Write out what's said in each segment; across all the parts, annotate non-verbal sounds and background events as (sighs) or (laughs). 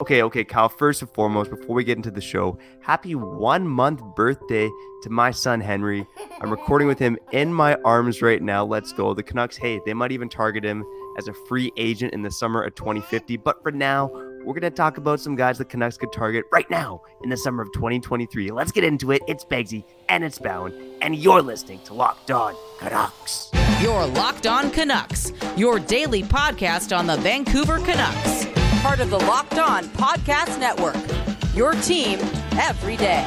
Okay, okay, Kyle, first and foremost, before we get into the show, happy one month birthday to my son Henry. I'm recording with him in my arms right now. Let's go. The Canucks, hey, they might even target him as a free agent in the summer of 2050. But for now, we're going to talk about some guys the Canucks could target right now in the summer of 2023. Let's get into it. It's Begsy and it's Bowen, and you're listening to Locked On Canucks. Your Locked On Canucks, your daily podcast on the Vancouver Canucks part of the Locked On Podcast Network. Your team every day.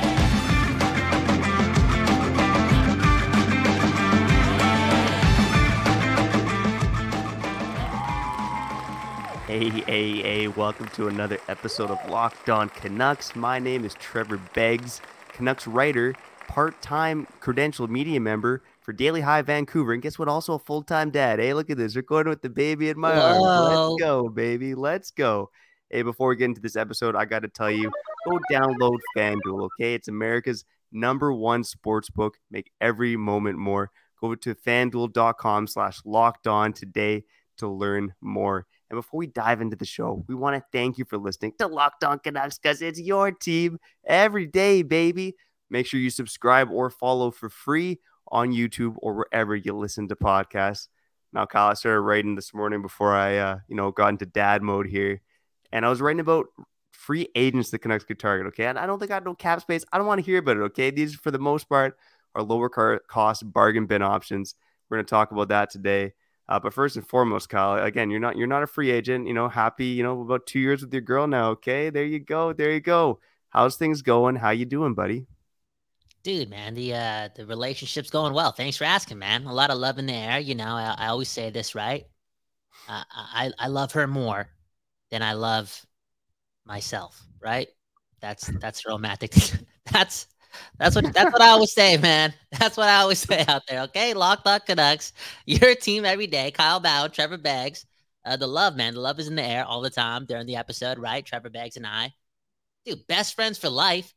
Hey, hey, hey, welcome to another episode of Locked On Canucks. My name is Trevor Beggs, Canucks writer, part time credentialed media member for Daily Hive Vancouver. And guess what? Also a full time dad. Hey, look at this. Recording with the baby in my Whoa. arms. Let's go, baby. Let's go. Hey, before we get into this episode, I got to tell you go download FanDuel, okay? It's America's number one sports book. Make every moment more. Go to fanduel.com slash locked on today to learn more. And before we dive into the show, we want to thank you for listening to Locked On Canucks because it's your team every day, baby. Make sure you subscribe or follow for free on YouTube or wherever you listen to podcasts. Now, Kyle, I started writing this morning before I, uh, you know, got into dad mode here, and I was writing about free agents the Canucks could target. Okay, and I don't think I have no cap space. I don't want to hear about it. Okay, these for the most part are lower car- cost bargain bin options. We're going to talk about that today. Uh, but first and foremost, Kyle, again, you're not you're not a free agent. You know, happy. You know, about two years with your girl now. Okay, there you go. There you go. How's things going? How you doing, buddy? Dude, man, the uh the relationship's going well. Thanks for asking, man. A lot of love in the air. You know, I, I always say this, right? Uh, I I love her more than I love myself, right? That's that's romantic. (laughs) that's that's what that's what I always say, man. (laughs) That's what I always say out there. Okay, Lock Lock Canucks, (laughs) your team every day. Kyle Bow, Trevor Beggs. Uh, the love, man. The love is in the air all the time during the episode, right? Trevor Beggs and I, dude, best friends for life.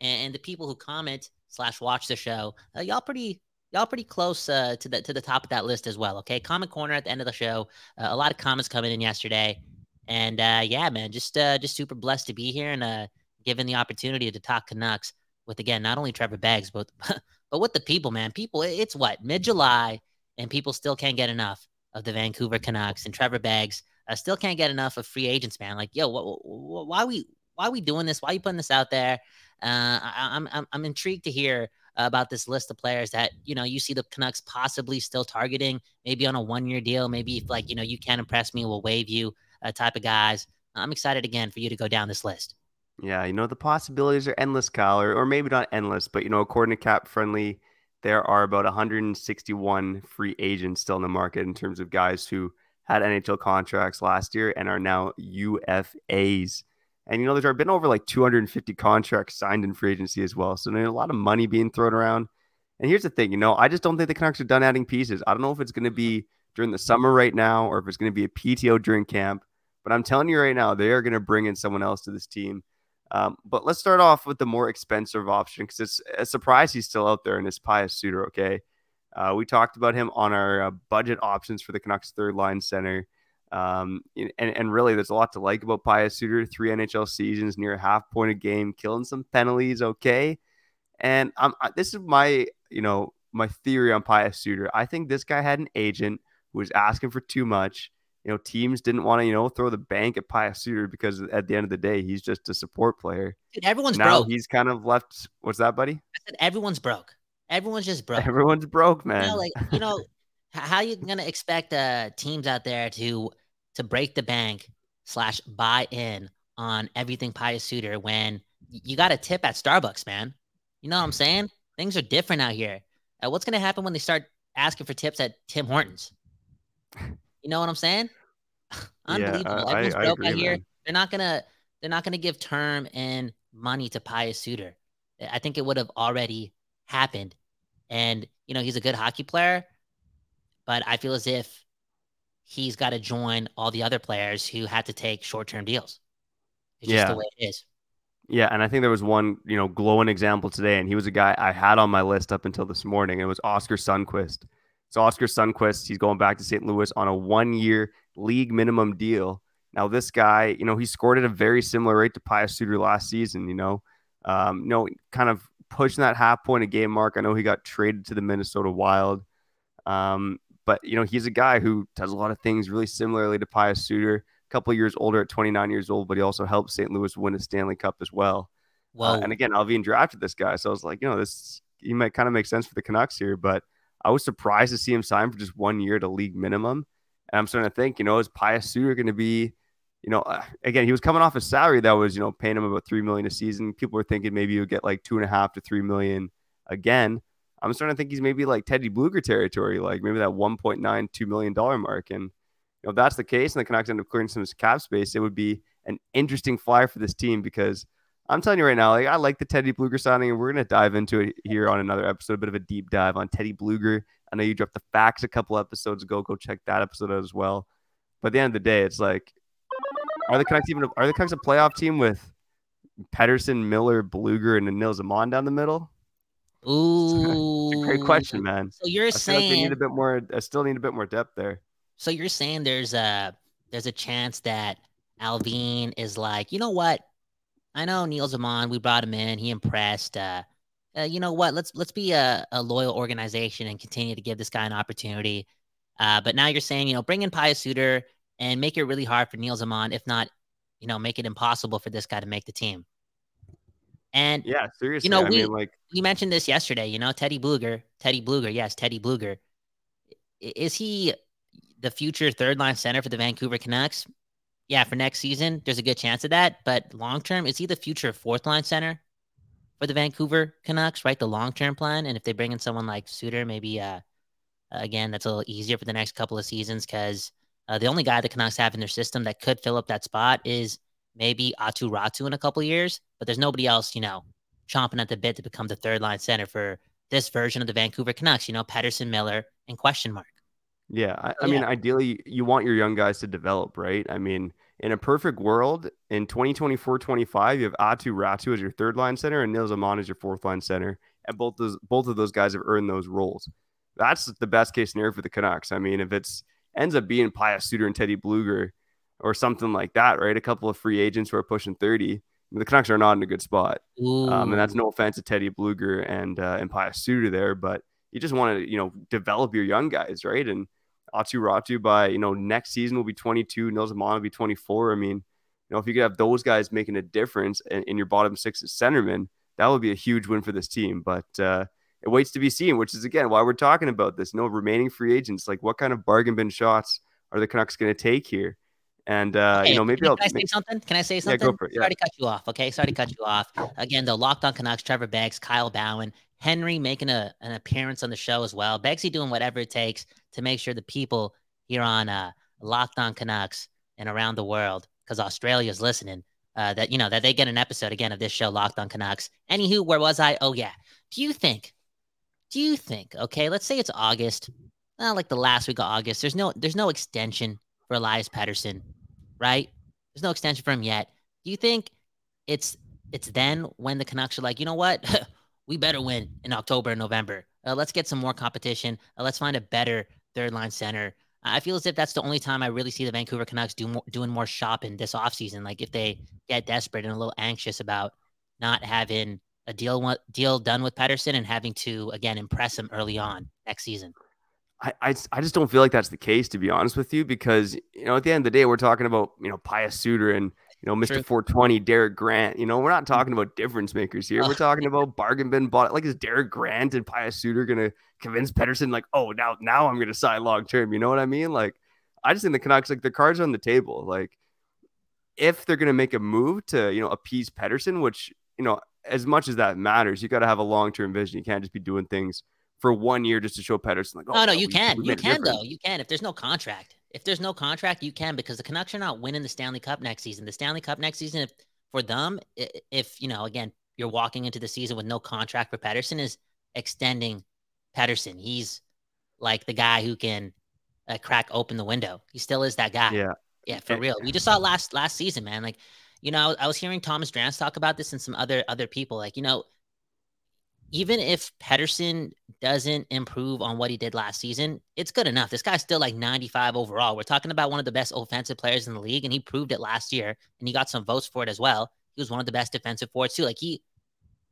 And, and the people who comment slash watch the show. Uh, y'all pretty y'all pretty close uh, to the to the top of that list as well. Okay, comment corner at the end of the show. Uh, a lot of comments coming in yesterday, and uh, yeah, man, just uh, just super blessed to be here and uh, given the opportunity to talk Canucks with again not only Trevor Beggs but (laughs) but with the people, man. People, it's what mid July, and people still can't get enough of the Vancouver Canucks and Trevor Beggs. Uh, still can't get enough of free agents, man. Like, yo, wh- wh- why we why are we doing this? Why are you putting this out there? Uh, I, am I'm, I'm intrigued to hear about this list of players that you know you see the Canucks possibly still targeting, maybe on a one year deal, maybe if like you know you can't impress me, we'll waive you uh, type of guys. I'm excited again for you to go down this list. Yeah, you know the possibilities are endless, Kyle, or, or maybe not endless, but you know according to Cap Friendly, there are about 161 free agents still in the market in terms of guys who had NHL contracts last year and are now UFAs. And you know, there's been over like 250 contracts signed in free agency as well. So there's a lot of money being thrown around. And here's the thing, you know, I just don't think the Canucks are done adding pieces. I don't know if it's going to be during the summer right now or if it's going to be a PTO during camp. But I'm telling you right now, they are going to bring in someone else to this team. Um, but let's start off with the more expensive option because it's a surprise he's still out there and it's Pius Suter. Okay. Uh, we talked about him on our uh, budget options for the Canucks third line center. Um, and, and really, there's a lot to like about Pius Suter. Three NHL seasons, near a half point a game, killing some penalties. Okay, and I'm this is my you know my theory on Pius Suter. I think this guy had an agent who was asking for too much. You know, teams didn't want to you know throw the bank at Pius Suter because at the end of the day, he's just a support player. Dude, everyone's now broke. he's kind of left. What's that, buddy? I said everyone's broke. Everyone's just broke. Everyone's broke, man. You know, like you know, (laughs) how you gonna expect uh, teams out there to to break the bank slash buy in on everything Pius Suter when you got a tip at Starbucks, man? You know what I'm saying? Things are different out here. Uh, what's gonna happen when they start asking for tips at Tim Hortons? (laughs) You know what I'm saying? (laughs) Unbelievable. Yeah, Everyone's I, broke I agree, out here. Man. They're not gonna they're not gonna give term and money to Pius Suter. I think it would have already happened. And you know, he's a good hockey player, but I feel as if he's got to join all the other players who had to take short term deals. It's yeah. just the way it is. Yeah, and I think there was one, you know, glowing example today, and he was a guy I had on my list up until this morning. And It was Oskar Sundqvist. So Oskar Sundqvist, he's going back to St. Louis on a one-year league minimum deal. Now, this guy, you know, he scored at a very similar rate to Pius Suter last season, you know, um, you know, kind of pushing that half point a game mark. I know he got traded to the Minnesota Wild. Um, but, you know, he's a guy who does a lot of things really similarly to Pius Suter, a couple years older at 29 years old, but he also helped St. Louis win a Stanley Cup as well. Uh, and again, Allvin drafted this guy. So I was like, you know, this, he might kind of make sense for the Canucks here, but I was surprised to see him sign for just one year to league minimum. And I'm starting to think, you know, is Pius Suter going to be, you know, uh, again, he was coming off a salary that was, you know, paying him about three million a season. People were thinking maybe he would get like two and a half to three million again. I'm starting to think he's maybe like Teddy Blueger territory, like maybe that 1.9, $2 million mark. And, you know, if that's the case and the Canucks end up clearing some cap space, it would be an interesting flyer for this team because I'm telling you right now, like I like the Teddy Blueger signing, and we're gonna dive into it here on another episode, a bit of a deep dive on Teddy Blueger. I know you dropped the facts a couple episodes ago. Go check that episode out as well. But at the end of the day, it's like, are the Canucks even are the Canucks a playoff team with Pettersson, Miller, Blueger, and Nils Aman down the middle? Ooh, great question, man. So you're I saying like need a bit more. I still need a bit more depth there. So you're saying there's a there's a chance that Allvin is like, you know what? I know Nils Aman. We brought him in. He impressed. Uh, uh, you know what? Let's let's be a, a loyal organization and continue to give this guy an opportunity. Uh, but now you're saying, you know, bring in Pius Suter and make it really hard for Nils Aman, if not, you know, make it impossible for this guy to make the team. And yeah, seriously, you know, I we mean, like we mentioned this yesterday. You know, Teddy Blueger, Teddy Blueger, yes, Teddy Blueger. Is he the future third line center for the Vancouver Canucks? Yeah, for next season, there's a good chance of that. But long term, is he the future fourth line center for the Vancouver Canucks? Right, the long term plan. And if they bring in someone like Suter, maybe uh, again, that's a little easier for the next couple of seasons because uh, the only guy the Canucks have in their system that could fill up that spot is maybe Aatu Räty in a couple years, but there's nobody else, you know, chomping at the bit to become the third line center for this version of the Vancouver Canucks, you know, Pettersson Miller, and question mark. Yeah, I, I mean, ideally, you want your young guys to develop, right? I mean, in a perfect world, in 2024 25, you have Aatu Räty as your third line center and Nils Aman as your fourth line center. And both those both of those guys have earned those roles. That's the best case scenario for the Canucks. I mean, if it's ends up being Pius Suter and Teddy Blueger or something like that, right? A couple of free agents who are pushing 30, the Canucks are not in a good spot. Um, and that's no offense to Teddy Blueger and uh, and Pius Suter there, but you just want to you know develop your young guys, right? And Aatu Räty by you know next season will be 22, Nils Aman will be 24. I mean, you know if you could have those guys making a difference in, in your bottom six as centermen, that would be a huge win for this team. But uh, it waits to be seen, which is again why we're talking about this. No remaining free agents, like what kind of bargain bin shots are the Canucks going to take here? And uh, you know maybe can, I'll I say something? Can I say something? Yeah, go for it, yeah. Sorry to cut you off. Okay, sorry to cut you off. Again, the Locked On Canucks, Trevor Beggs, Kyle Bowen, Henry making a, an appearance on the show as well. Beggsy doing whatever it takes to make sure the people here on uh, Locked On Canucks and around the world, because Australia's listening, uh, that you know that they get an episode again of this show, Locked On Canucks. Anywho, where was I? Oh yeah. Do you think? Do you think? Okay, let's say it's August, uh, like the last week of August. There's no there's no extension for Elias Pettersson, right? There's no extension for him yet. Do you think it's it's then when the Canucks are like, you know what, (laughs) we better win in October and November. Uh, let's get some more competition. Uh, let's find a better third line center. I feel as if that's the only time I really see the Vancouver Canucks do more, doing more shopping this offseason. Like if they get desperate and a little anxious about not having a deal deal done with Pettersson and having to again impress him early on next season. I, I, I just don't feel like that's the case, to be honest with you, because you know at the end of the day, we're talking about you know Pius Suter and you know Mr. True. 420, Derek Grant. You know, we're not talking about difference makers here. We're talking (laughs) about bargain bin bought. Like is Derek Grant and Pius Suter gonna convince Pettersson like, oh now now I'm gonna sign long term? You know what I mean? Like I just think the Canucks like the cards are on the table. Like if they're gonna make a move to you know appease Pettersson, which you know as much as that matters, you got to have a long term vision. You can't just be doing things for one year just to show Pettersson like, oh no, you we- can. we You can though. You can. If there's no contract. If there's no contract, you can because the Canucks are not winning the Stanley Cup next season. The Stanley Cup next season, if for them, if you know, again, you're walking into the season with no contract for Pettersson, is extending Pettersson. He's like the guy who can uh, crack open the window. He still is that guy. Yeah. Yeah, for real. We just saw it last last season, man. Like, you know, I was hearing Thomas Drance talk about this and some other other people. Like, you know, even if Pettersson doesn't improve on what he did last season, it's good enough. This guy's still like 95 overall. We're talking about one of the best offensive players in the league, and he proved it last year, and he got some votes for it as well. He was one of the best defensive forwards too. Like he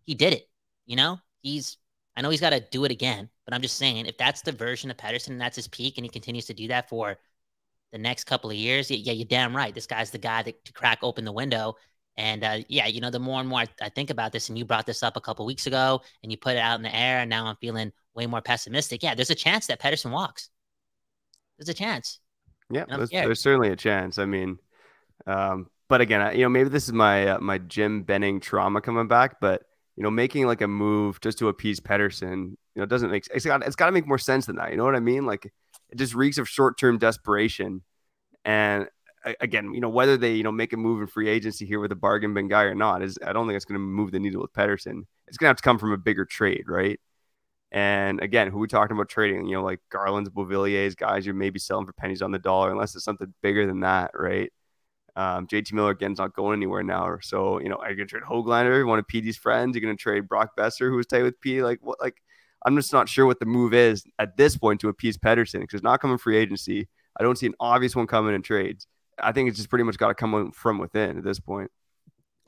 he did it. You know, he's I know he's got to do it again, but I'm just saying if that's the version of Pettersson and that's his peak, and he continues to do that for the next couple of years, yeah, you're damn right. This guy's the guy that to crack open the window and uh, yeah, you know, the more and more I, I, think about this, and you brought this up a couple weeks ago, and you put it out in the air, and now I'm feeling way more pessimistic. Yeah, there's a chance that Pettersson walks. There's a chance. Yeah, there's, there's, certainly a chance. I mean, um, but again, you know, maybe this is my uh, my Jim Benning trauma coming back, but you know, making like a move just to appease Pettersson, you know, it doesn't make it's got it's got to make more sense than that. You know what I mean? Like, it just reeks of short term desperation. And again, you know, whether they, you know, make a move in free agency here with a bargain bin guy or not is I don't think it's going to move the needle with Pettersson. It's going to have to come from a bigger trade, right? And again, who we talking about trading? You know, like Garland's, Beauvilliers, guys you're maybe selling for pennies on the dollar, unless it's something bigger than that, right? Um, JT Miller again's not going anywhere now. So, you know, are you gonna trade Hoglander, one of PD's friends? You're gonna trade Brock Boeser, who was tight with P. Like what like I'm just not sure what the move is at this point to appease Pettersson because it's not coming free agency. I don't see an obvious one coming in trades. I think it's just pretty much got to come from within at this point.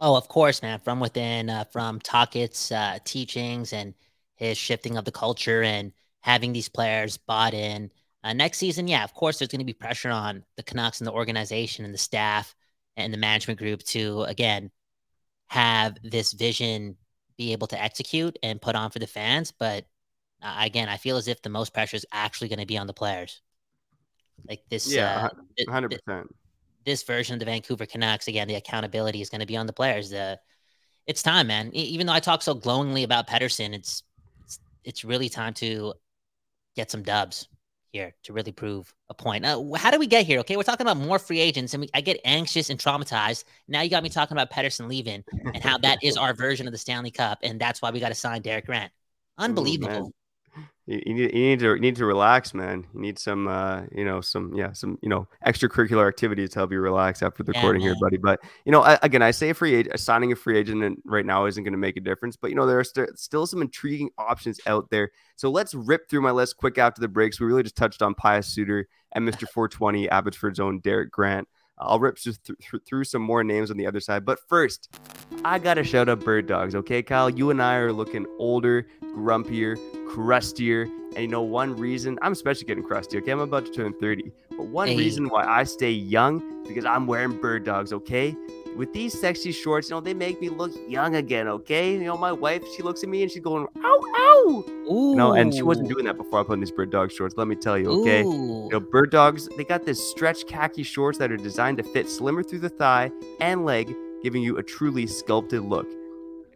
Oh, of course, man. From within, uh, from Tocchet's uh, teachings and his shifting of the culture and having these players bought in. Uh, next season, yeah, of course, there's going to be pressure on the Canucks and the organization and the staff and the management group to, again, have this vision be able to execute and put on for the fans. But uh, again, I feel as if the most pressure is actually going to be on the players. Like this, yeah, uh, hundred percent this version of the Vancouver Canucks, again, the accountability is going to be on the players. The it's time, man. Even though I talk so glowingly about Pettersson, it's it's, it's really time to get some dubs here to really prove a point. Uh, how do we get here? Okay, we're talking about more free agents, and we, I get anxious and traumatized. Now you got me talking about Pettersson leaving and how that is (laughs) our version of the Stanley Cup, and that's why we got to sign Derek Grant. Unbelievable. Ooh, you, you, need, you need to you need to relax, man. You need some, uh, you know, some yeah, some you know, extracurricular activities to help you relax after the yeah, recording man. here, buddy. But you know, I, again, I say a free agent, signing a free agent right now isn't going to make a difference. But you know, there are st- still some intriguing options out there. So let's rip through my list quick after the breaks. We really just touched on Pius Suter and Mr. 420, Abbotsford's own Derek Grant. I'll rip th- th- through some more names on the other side. But first, I got to shout out Bird Dogs, okay, Kyle? You and I are looking older, grumpier, crustier. And you know, one reason I'm especially getting crusty, okay? I'm about to turn 30. But one hey. reason why I stay young because I'm wearing bird dogs, okay? With these sexy shorts, you know, they make me look young again, okay? You know, my wife, she looks at me and she's going, ow, ow. Ooh. You know, and she wasn't doing that before I put on these bird dog shorts, let me tell you, okay? Ooh. You know, bird dogs, they got this stretch khaki shorts that are designed to fit slimmer through the thigh and leg, giving you a truly sculpted look.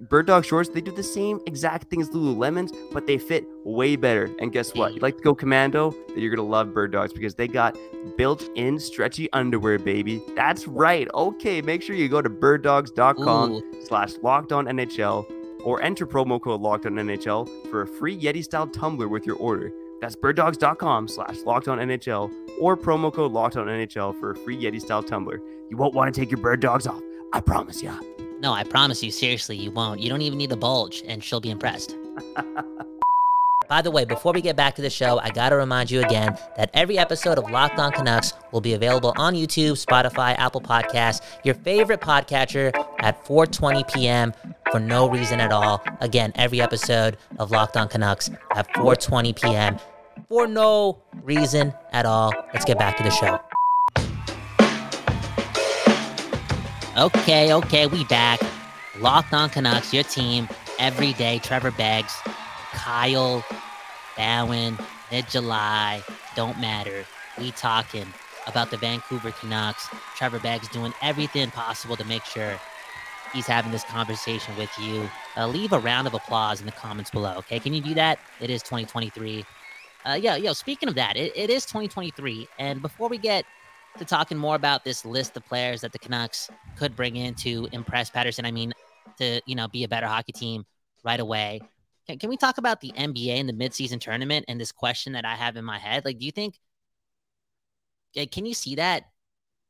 Bird Dog shorts, they do the same exact thing as Lululemons, but they fit way better. And guess what? You like to go commando? Then you're gonna love Bird Dogs because they got built-in stretchy underwear, baby. That's right. Okay, make sure you go to birddogs.com slash locked on NHL or enter promo code locked on NHL for a free Yeti style tumbler with your order. That's birddogs.com slash locked on NHL or promo code locked on NHL for a free Yeti style tumbler. You won't want to take your bird dogs off. I promise ya. No, I promise you, seriously, you won't. You don't even need the bulge, and she'll be impressed. (laughs) By the way, before we get back to the show, I gotta remind you again that every episode of Locked On Canucks will be available on YouTube, Spotify, Apple Podcasts, your favorite podcatcher at 4:20 p.m. for no reason at all. Again, every episode of Locked On Canucks at 4:20 p.m. for no reason at all. Let's get back to the show. Okay, okay, we back. Locked on Canucks, your team every day. Trevor Beggs, Kyle, Bowen, mid July, don't matter. We talking about the Vancouver Canucks. Trevor Beggs doing everything possible to make sure he's having this conversation with you. Uh, leave a round of applause in the comments below. Okay, can you do that? It is 2023. Uh, yeah, yo. Speaking of that, it, it is 2023, and before we get to talking more about this list of players that the Canucks could bring in to impress Pettersson, I mean, to you know be a better hockey team right away. Can, can we talk about the NBA and the midseason tournament and this question that I have in my head? Like, do you think? Can you see that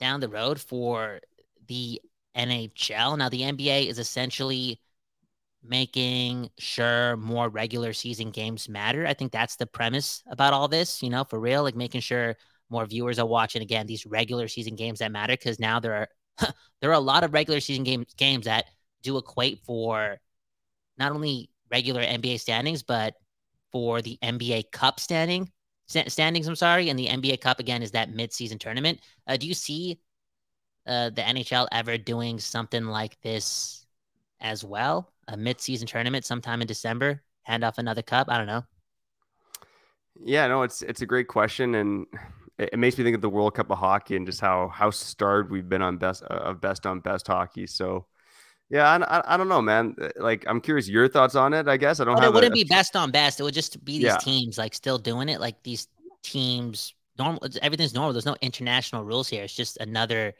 down the road for the NHL? Now, the NBA is essentially making sure more regular season games matter. I think that's the premise about all this, you know, for real, like making sure more viewers are watching again these regular season games that matter because now there are (laughs) there are a lot of regular season games games that do equate for not only regular NBA standings but for the NBA Cup standing standings. I'm sorry, and the NBA Cup again is that midseason tournament. Uh, do you see uh, the NHL ever doing something like this as well? A midseason tournament sometime in December, hand off another cup. I don't know. Yeah, no, it's it's a great question, and it, it makes me think of the World Cup of hockey and just how how starved we've been on best uh, of best on best hockey. So. Yeah, I, I, I, don't know, man. Uh, like, I'm curious your thoughts on it. I guess I don't. But have it wouldn't a, be best on best. It would just be these yeah. teams like still doing it. Like these teams, normal. Everything's normal. There's no international rules here. It's just another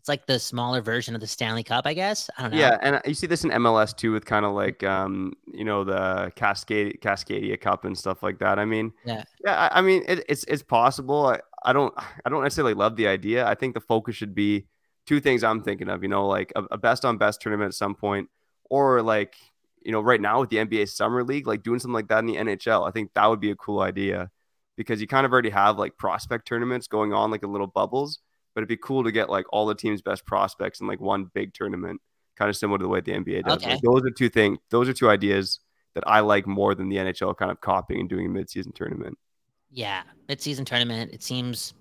it's like the smaller version of the Stanley Cup, I guess. I don't know. Yeah, and you see this in MLS too, with kind of like um, you know, the Cascade Cascadia Cup and stuff like that. I mean, yeah, yeah. I, I mean, it, it's it's possible. I, I don't I don't necessarily love the idea. I think the focus should be two things. I'm thinking of, you know, like a, a best on best tournament at some point, or like you know, right now with the NBA Summer League, like doing something like that in the NHL. I think that would be a cool idea because you kind of already have like prospect tournaments going on, like a little bubbles but it'd be cool to get like all the team's best prospects in like one big tournament, kind of similar to the way the NBA does. Okay. Like, those are two things. Those are two ideas that I like more than the NHL kind of copying and doing a midseason tournament. Yeah, midseason tournament. It seems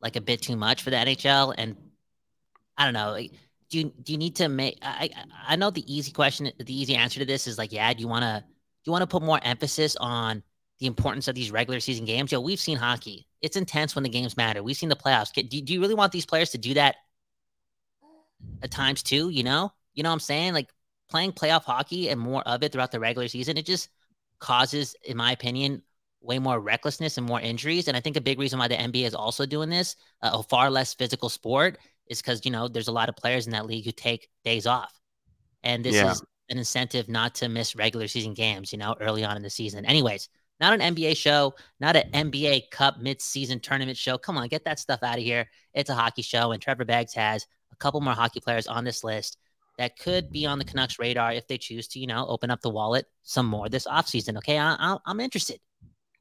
like a bit too much for the NHL, and I don't know. Like, do you do you need to make? I I know the easy question, the easy answer to this is like, yeah. Do you want to do you want to put more emphasis on the importance of these regular season games. Yo, we've seen hockey. It's intense when the games matter. We've seen the playoffs. Do, do you really want these players to do that at times too? You know, you know what I'm saying? Like playing playoff hockey and more of it throughout the regular season, it just causes, in my opinion, way more recklessness and more injuries. And I think a big reason why the NBA is also doing this, uh, a far less physical sport, is because you know there's a lot of players in that league who take days off, and this yeah. is an incentive not to miss regular season games. You know, early on in the season. Anyways, not an NBA show, not an NBA Cup mid-season tournament show. Come on, get that stuff out of here. It's a hockey show, and Trevor Beggs has a couple more hockey players on this list that could be on the Canucks radar if they choose to, you know, open up the wallet some more this offseason. Okay, I, am interested.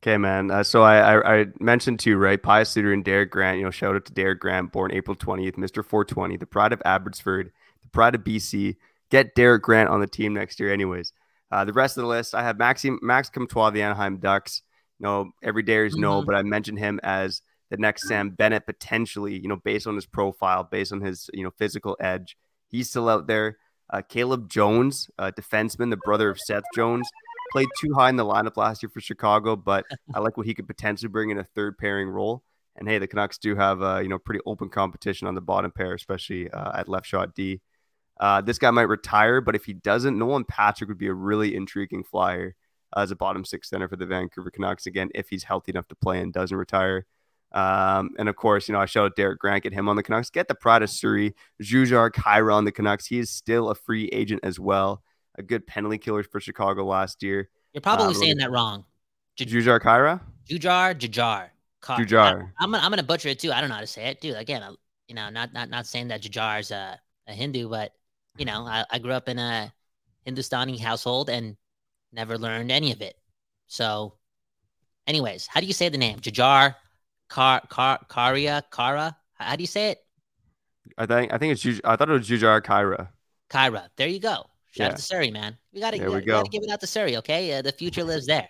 Okay, man. Uh, so I, I, I mentioned too, right? Pius Suter and Derek Grant. You know, shout out to Derek Grant, born April 20th, Mr. 420, the pride of Abbotsford, the pride of BC. Get Derek Grant on the team next year, anyways. Uh, the rest of the list, I have Maxime, Max Comtois, the Anaheim Ducks. You know, every day is mm-hmm. no, but I mentioned him as the next Sam Bennett potentially, you know, based on his profile, based on his, you know, physical edge. He's still out there. Uh, Caleb Jones, uh, defenseman, the brother of Seth Jones, played too high in the lineup last year for Chicago, but I like what he could potentially bring in a third pairing role. And hey, the Canucks do have, uh, you know, pretty open competition on the bottom pair, especially uh, at left shot D. Uh, this guy might retire, but if he doesn't, Nolan Patrick would be a really intriguing flyer as a bottom six center for the Vancouver Canucks again if he's healthy enough to play and doesn't retire. Um, and of course, you know, I shout out Derek Grant, get him on the Canucks, get the pride of Surrey, Jujhar Khaira on the Canucks. He is still a free agent as well. A good penalty killer for Chicago last year. You're probably um, saying that wrong. J- Jujhar Khaira? Jujar, Jujhar. Car- Jujhar. I, am gonna, I'm gonna butcher it too. I don't know how to say it, dude. Again, I, you know, not not not saying that Jujhar is a, a Hindu, but you know, I, I grew up in a Hindustani household and never learned any of it. So, anyways, how do you say the name? Jajar, Kar, Kar, Karia, Kara? How do you say it? I think I think it's Juj- I thought it was Jujar Khaira. Khaira. There you go. Shout yeah. out to Surrey, man. We gotta, there we, go. gotta give it out to Surrey, okay? Uh, the future lives there.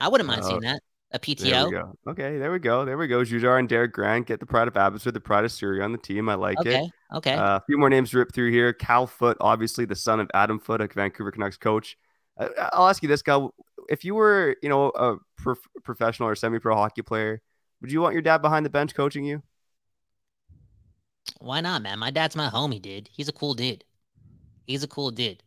I wouldn't mind seeing that. A PTO. There we go. Okay, there we go. There we go. Jujar and Derek Grant get the pride of Abbotsford, the pride of Surrey on the team. I like okay. it. Okay. Uh, a few more names to rip through here. Cal Foote, obviously the son of Adam Foote, a Vancouver Canucks coach. Uh, I'll ask you this, Cal. If you were, you know, a prof- professional or semi-pro hockey player, would you want your dad behind the bench coaching you? Why not, man? My dad's my homie, dude. He's a cool dude. He's a cool dude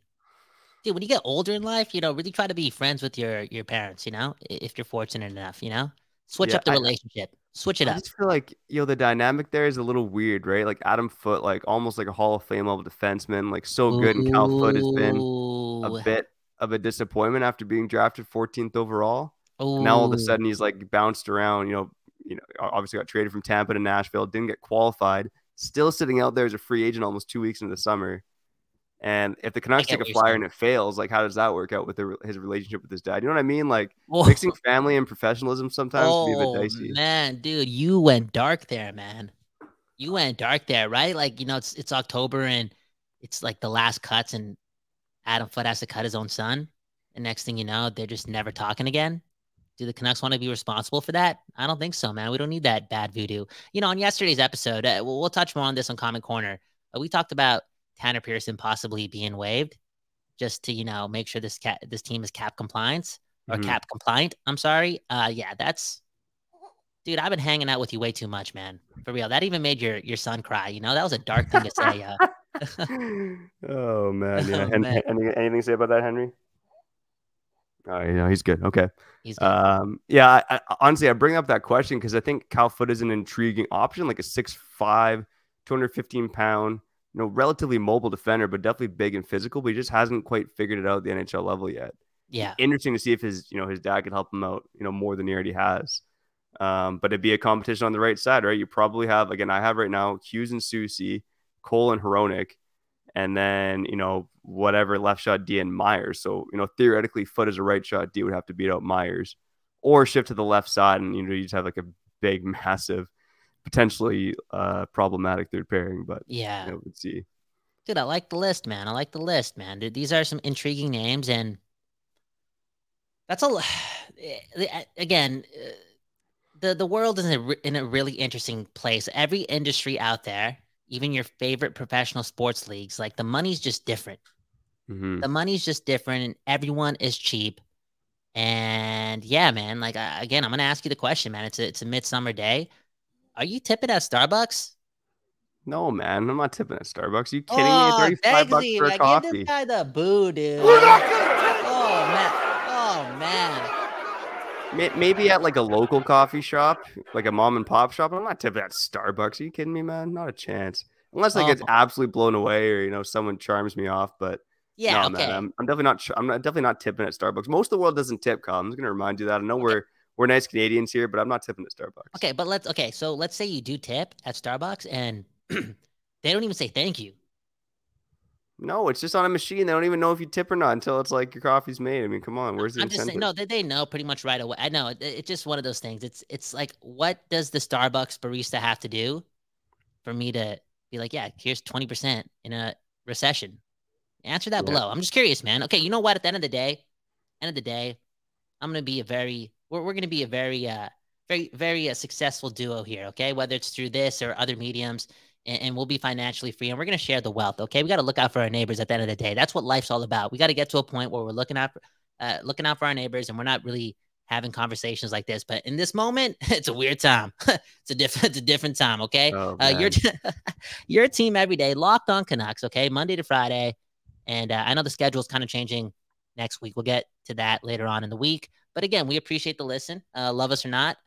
dude, when you get older in life, you know, really try to be friends with your your parents. You know, if you're fortunate enough, you know, switch yeah, up the I, relationship. Switch it I up. I just feel like you know the dynamic there is a little weird, right? Like Adam Foote, like almost like a Hall of Fame level defenseman, like so good, Ooh. and Cal Foote has been a bit of a disappointment after being drafted 14th overall. Now all of a sudden he's like bounced around. You know, you know, obviously got traded from Tampa to Nashville, didn't get qualified, still sitting out there as a free agent almost two weeks into the summer. And if the Canucks take a flyer and it fails, like how does that work out with the, his relationship with his dad? You know what I mean? Like Whoa. mixing family and professionalism sometimes can be a bit Oh dicey. man, dude, you went dark there, man. You went dark there, right? Like you know, it's it's October and it's like the last cuts, and Adam Foote has to cut his own son. And next thing you know, they're just never talking again. Do the Canucks want to be responsible for that? I don't think so, man. We don't need that bad voodoo. You know, on yesterday's episode, uh, we'll, we'll touch more on this on Comment Corner. Uh, we talked about Tanner Pearson possibly being waived, just to you know make sure this cat this team is cap compliance or Mhm. cap compliant. I'm sorry. Uh, yeah, that's dude. I've been hanging out with you way too much, man. For real. That even made your your son cry. You know, that was a dark thing to say. Uh, (laughs) (laughs) oh man, yeah. (laughs) Oh, Hen- man. Any, anything to say about that, Henry? Oh, yeah, he's good. Okay. he's good. Um, yeah, I, I, honestly, I bring up that question because I think Cal Foote is an intriguing option, like a 6'5, 215 pound, you know, relatively mobile defender, but definitely big and physical. But he just hasn't quite figured it out at the NHL level yet. yeah. Interesting to see if his, you know, his dad could help him out, you know, more than he already has. Um, but it'd be a competition on the right side, right? You probably have, again, I have right now Hughes and Soucy, Cole and Hronek, and then, you know, whatever left shot D and Myers. So, you know, theoretically, Foote as a right shot D would have to beat out Myers or shift to the left side. And, you know, you just have like a big, (laughs) massive, potentially uh, problematic third pairing. But, Yeah. you know, we'll see. Dude, I like the list, man. I like the list, man. Dude, these are some intriguing names, and that's a (sighs) again. uh, the The world is in a, in a really interesting place. Every industry out there, even your favorite professional sports leagues, like the money's just different. Mhm. The money's just different, and everyone is cheap. And yeah, man. Like I, again, I'm gonna ask you the question, man. It's a it's a midsummer day. Are you tipping at Starbucks? No, man, I'm not tipping at Starbucks. Are you kidding Oh, me? 35 bucks for a man, Give this guy the boo, dude. Oh man. Oh man. Maybe at like a local coffee shop, like a mom and pop shop. I'm not tipping at Starbucks. Are you kidding me, man? Not a chance. Unless like it's Oh. absolutely blown away or you know someone charms me off. But Yeah. no, okay. man, I'm, I'm definitely not. I'm not, definitely not tipping at Starbucks. Most of the world doesn't tip. Kyle. I'm just gonna remind you that. I know we're we're nice Canadians here, but I'm not tipping at Starbucks. okay, but let's okay. So let's say you do tip at Starbucks, and (clears throat) they don't even say thank you. No, it's just on a machine. They don't even know if you tip or not until it's like your coffee's made. I mean, come on. Where's the I'm just saying, no, they, they know pretty much right away. I know it, it's just one of those things. It's it's like, what does the Starbucks barista have to do for me to be like, yeah, here's twenty percent in a recession? Answer that Yeah. below. I'm just curious, man. Okay, you know what? At the end of the day, end of the day, I'm gonna be a very we're we're gonna be a very uh very very uh, successful duo here. Okay, whether it's through this or other mediums. And, and we'll be financially free, and we're gonna share the wealth. Okay, we got to look out for our neighbors. At the end of the day, that's what life's all about. We got to get to a point where we're looking out for uh, looking out for our neighbors, and we're not really having conversations like this. But in this moment, (laughs) it's a weird time. (laughs) it's a different, (laughs) it's a different time. Okay, Oh, uh, your t- your team every day, locked on Canucks. Okay, Monday to Friday, and uh, I know the schedule is kind of changing next week. We'll get to that later on in the week. But again, we appreciate the listen. Uh, love us or not,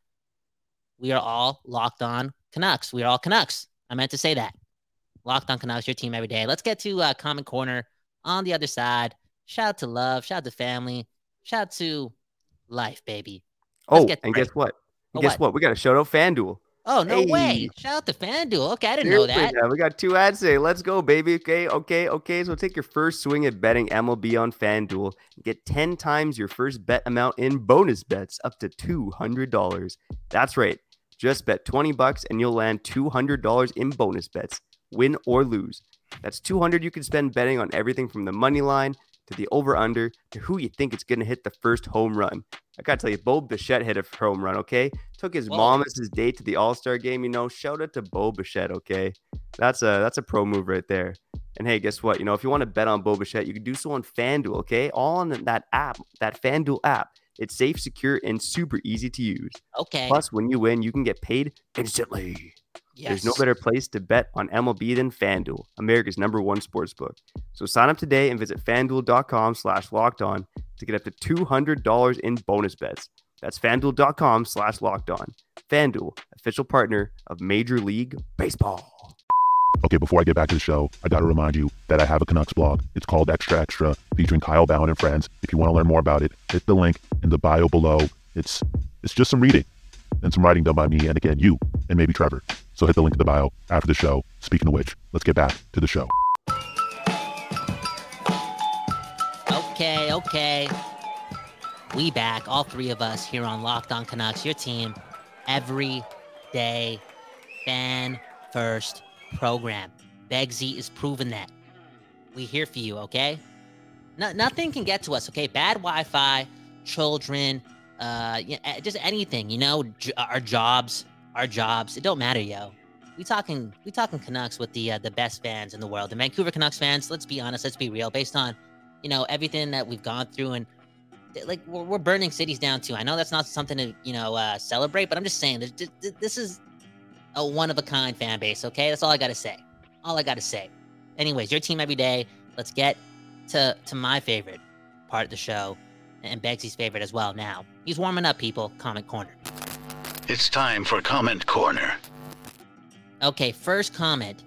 we are all locked on Canucks. We are all Canucks. I meant to say that. Locked on Canucks, your team every day. Let's get to uh, Comment Corner on the other side. Shout out to love. Shout out to family. Shout out to life, baby. Let's oh, and guess what? Oh, guess what? what? We got to shout out FanDuel. Oh no way! Shout out to FanDuel. Okay, I didn't know that. man, we got two ads today. Let's go, baby. Okay, okay, okay. So take your first swing at betting MLB on FanDuel. Get 10 times your first bet amount in bonus bets up to $200. That's right. Just bet 20 bucks and you'll land $200 in bonus bets, win or lose. That's 200 you can spend betting on everything from the money line to the over under to who you think is going to hit the first home run. I got to tell you, Bo Bichette hit a home run, okay? Took his Whoa. mom as his date to the All-Star game, you know. Shout out to Bo Bichette, okay? That's a that's a pro move right there. And hey, guess what? You know, if you want to bet on Bo Bichette, you can do so on FanDuel, okay? All on that app, that FanDuel app. It's safe, secure, and super easy to use. Okay. Plus, when you win, you can get paid instantly. There's no better place to bet on MLB than FanDuel, America's number one sports book. So sign up today and visit fanduel.com slash locked on to get up to $200 in bonus bets. That's fanduel.com slash locked on. FanDuel, official partner of Major League Baseball. Okay, before I get back to the show, I got to remind you that I have a Canucks blog. It's called Extra Extra, featuring Kyle Bowen and friends. If you want to learn more about it, hit the link in the bio below. It's it's just some reading and some writing done by me and again you and maybe Trevor. So hit the link in the bio after the show. Speaking of which, let's get back to the show. okay, okay. We back, all three of us here on Locked On Canucks, your team, every day, fan first program. Begsy is proving that. We here for you, okay? No, nothing can get to us, okay? Bad Wi-Fi, children, uh, just anything, you know, j- our jobs, our jobs. It don't matter, yo. We talking, we talking Canucks with the uh, the best fans in the world. The Vancouver Canucks fans. Let's be honest. Let's be real. Based on, you know, everything that we've gone through and like we're, burning cities down too. I know that's not something to you know uh, celebrate, but I'm just saying this is a one of a kind fan base. Okay, that's all I gotta say. All I gotta say. Anyways, your team every day. Let's get to to my favorite part of the show and Begsy's favorite as well. Now he's warming up. People, comment corner. It's time for comment corner. Okay, first comment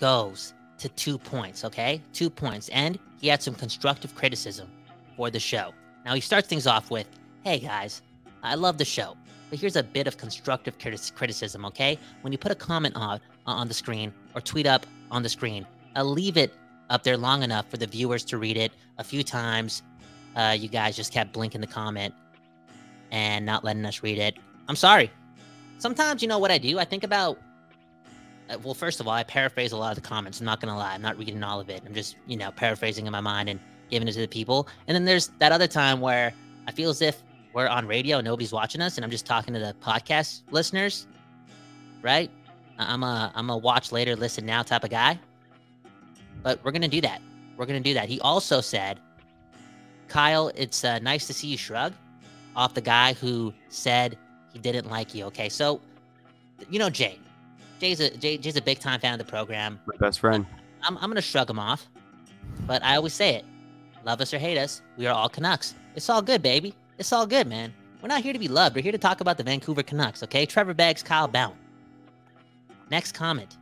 goes to two points. Okay, two points, and he had some constructive criticism for the show. Now he starts things off with, "Hey guys, I love the show, but here's a bit of constructive criticism. Okay, when you put a comment on on the screen or tweet up on the screen, uh, leave it up there long enough for the viewers to read it a few times. Uh, you guys just kept blinking the comment and not letting us read it. I'm sorry. Sometimes you know what I do. I think about. Uh, well, first of all, I paraphrase a lot of the comments. I'm not gonna lie. I'm not reading all of it. I'm just you know paraphrasing in my mind and giving it to the people. And then there's that other time where I feel as if we're on radio, nobody's watching us, and I'm just talking to the podcast listeners. Right? I'm a I'm a watch later, listen now type of guy. But we're gonna do that. We're gonna do that. He also said, Kyle, it's uh, nice to see you shrug off the guy who said he didn't like you. Okay, so you know Jay. Jay's a Jay, Jay's a big time fan of the program. My best friend. I'm I'm gonna shrug him off, but I always say it: love us or hate us, we are all Canucks. It's all good, baby. It's all good, man. We're not here to be loved. We're here to talk about the Vancouver Canucks. Okay, Trevor Beggs, Kyle Bowen. Next comment.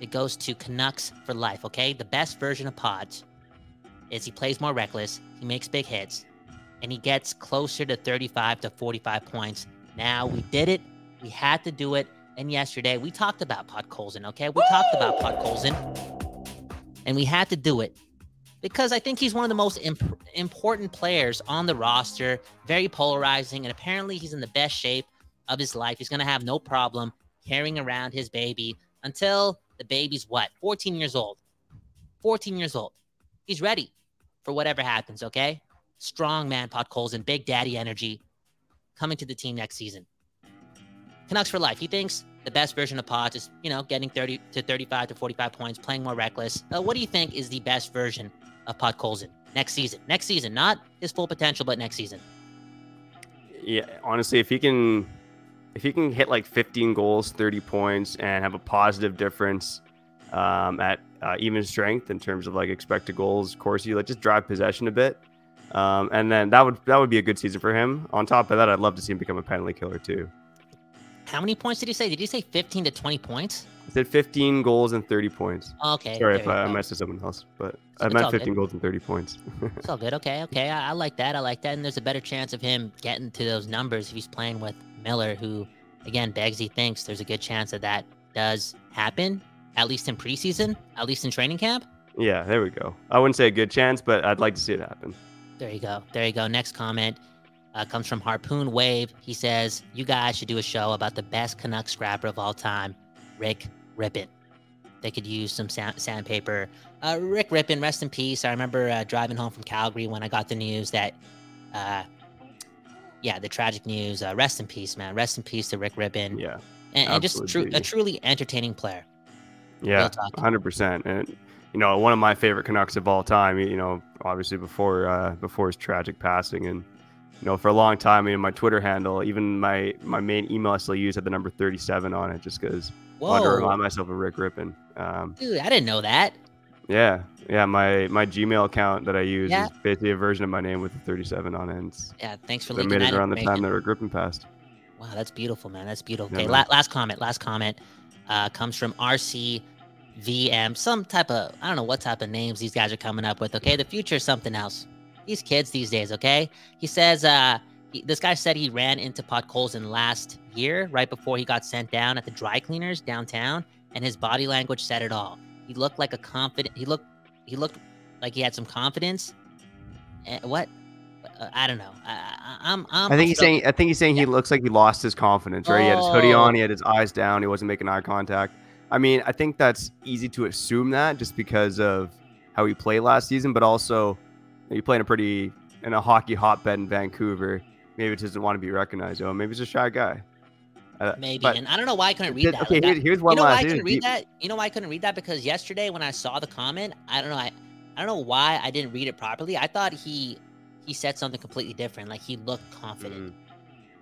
It goes to Canucks for life. Okay, the best version of Pods is he plays more reckless, he makes big hits, and he gets closer to 35 to 45 points. Now we did it. We had to do it. And yesterday we talked about Podkolzin, okay? We Woo! talked about Podkolzin. And we had to do it because I think he's one of the most imp- important players on the roster, very polarizing, and apparently he's in the best shape of his life. He's going to have no problem carrying around his baby until the baby's what? 14 years old. 14 years old. He's ready for whatever happens, okay? Strong man, Podkolzin, big daddy energy coming to the team next season. Canucks for life. He thinks the best version of Pods is, you know, getting 30 to 35 to 45 points, playing more reckless. Uh, what do you think is the best version of Podkolzin next season? Next season, not his full potential, but next season. Yeah, honestly, if he can, if he can hit like 15 goals, 30 points, and have a positive difference um, at uh, even strength in terms of like expected goals. Corsi, like just drive possession a bit, um, and then that would that would be a good season for him. On top of that, I'd love to see him become a penalty killer too. How many points did he say? Did he say 15 to 20 points? He said 15 goals and 30 points. Okay. Sorry if I, I messed with someone else, but I meant 15 good. goals and 30 points. (laughs) it's all good. Okay. Okay. I, I, like that. I like that. And there's a better chance of him getting to those numbers if he's playing with Miller, who, again, Begsy thinks there's a good chance that that does happen at least in preseason, at least in training camp. Yeah, there we go. I wouldn't say a good chance, but I'd like to see it happen. There you go. There you go. Next comment uh, comes from Harpoon Wave. He says, You guys should do a show about the best Canuck scrapper of all time, Rick Rypien. They could use some sand- sandpaper. Uh, Rick Rypien, rest in peace. I remember uh, driving home from Calgary when I got the news that, uh, yeah, the tragic news. Uh, rest in peace, man. Rest in peace to Rick Rypien. Yeah. And, and just tru- a truly entertaining player. Yeah, hundred percent. And you know, one of my favorite Canucks of all time. You know, obviously before uh, before his tragic passing, and you know, for a long time, I mean, my Twitter handle, even my my main email I still use had the number thirty seven on it, just because I wanted to remind myself of Rick Rypien. Um, Dude, I didn't know that. Yeah, yeah. My my Gmail account that I use yeah. is basically a version of my name with the thirty seven on it. Yeah, thanks for leaving that. made it around the time that Rick Rypien passed. Wow, that's beautiful, man. That's beautiful. Okay, la- last comment. Last comment uh, comes from RC VM, some type of I don't know what type of names these guys are coming up with. Okay, the future is something else. These kids these days. Okay, he says uh, he, this guy said he ran into Podkolzin last year, right before he got sent down at the dry cleaners downtown, and his body language said it all. He looked like a confident. He looked he looked like he had some confidence, Eh, what? Uh, I don't know. I, I, I'm. I'm I think he's still- saying. I think he's saying he looks like he lost his confidence. Right? He had his hoodie on. He had his eyes down. He wasn't making eye contact. I mean, I think that's easy to assume that just because of how he played last season, but also he played in a pretty in a hockey hotbed in Vancouver. Maybe he doesn't want to be recognized. Oh, maybe he's a shy guy. Uh, Maybe, and I don't know why I couldn't read Here- that. okay, Like, here's, here's one you know why I couldn't read deep- that? You know why I couldn't read that? Because yesterday when I saw the comment, I don't know, I, I don't know why I didn't read it properly. I thought he he said something completely different. Like he looked confident. Mm.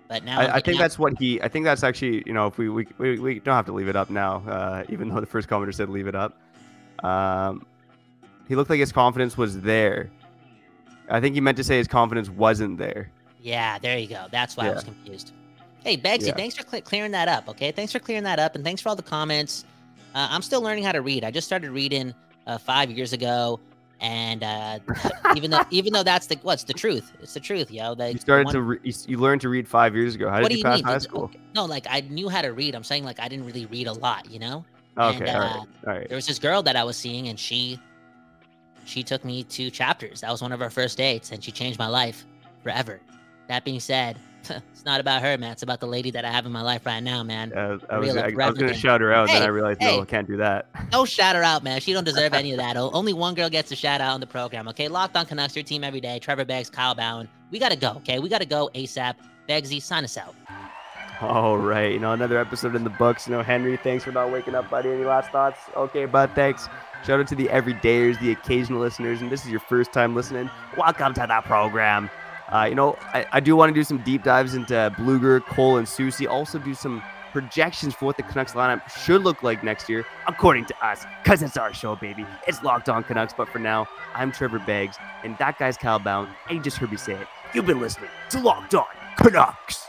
But now I, I think now- that's what he. I think that's actually. You know, if we we, we, we don't have to leave it up now, uh, (laughs) even though the first commenter said leave it up. Um, he looked like his confidence was there. I think he meant to say his confidence wasn't there. Yeah, there you go. That's why I was confused. Hey, Begsy, Yeah. thanks for cle clearing that up. Okay, thanks for clearing that up, and thanks for all the comments. Uh, I'm still learning how to read. I just started reading uh, five years ago, and uh, (laughs) even though even though that's the what's the truth, it's the truth, yo. Like You started one- to. Re- you, learned to read five years ago. How what did do you pass mean? high school? okay, No, like I knew how to read. I'm saying like I didn't really read a lot, you know. Okay, and, all uh, right, all right. There was this girl that I was seeing, and she she took me to chapters. That was one of our first dates, and she changed my life forever. That being said, (laughs) it's not about her, man. It's about the lady that I have in my life right now, man. Uh, I was, I, I was gonna shout her out, then Hey, I realized hey. no, I can't do that. (laughs) No shout her out, man. She don't deserve any of (laughs) that. Only one girl gets a shout out on the program, okay? Locked on Canucks, your team every day. Trevor Beggs, Kyle Bhawan. We gotta go, okay? We gotta go ASAP. Beggsy, sign us out. All right, you know another episode in the books. You know, Henry, thanks for not waking up, buddy. Any last thoughts? Okay, bud, thanks. Shout out to the everydayers, the occasional listeners, and this is your first time listening. Welcome to the program. Uh, you know, I, I do want to do some deep dives into Blueger, Cole, and Soucy. Also, do some projections for what the Canucks lineup should look like next year, according to us, because it's our show, baby. It's Locked On Canucks. But for now, I'm Trevor Beggs, and that guy's Kyle Bhawan, you just heard me say it. You've been listening to Locked On Canucks.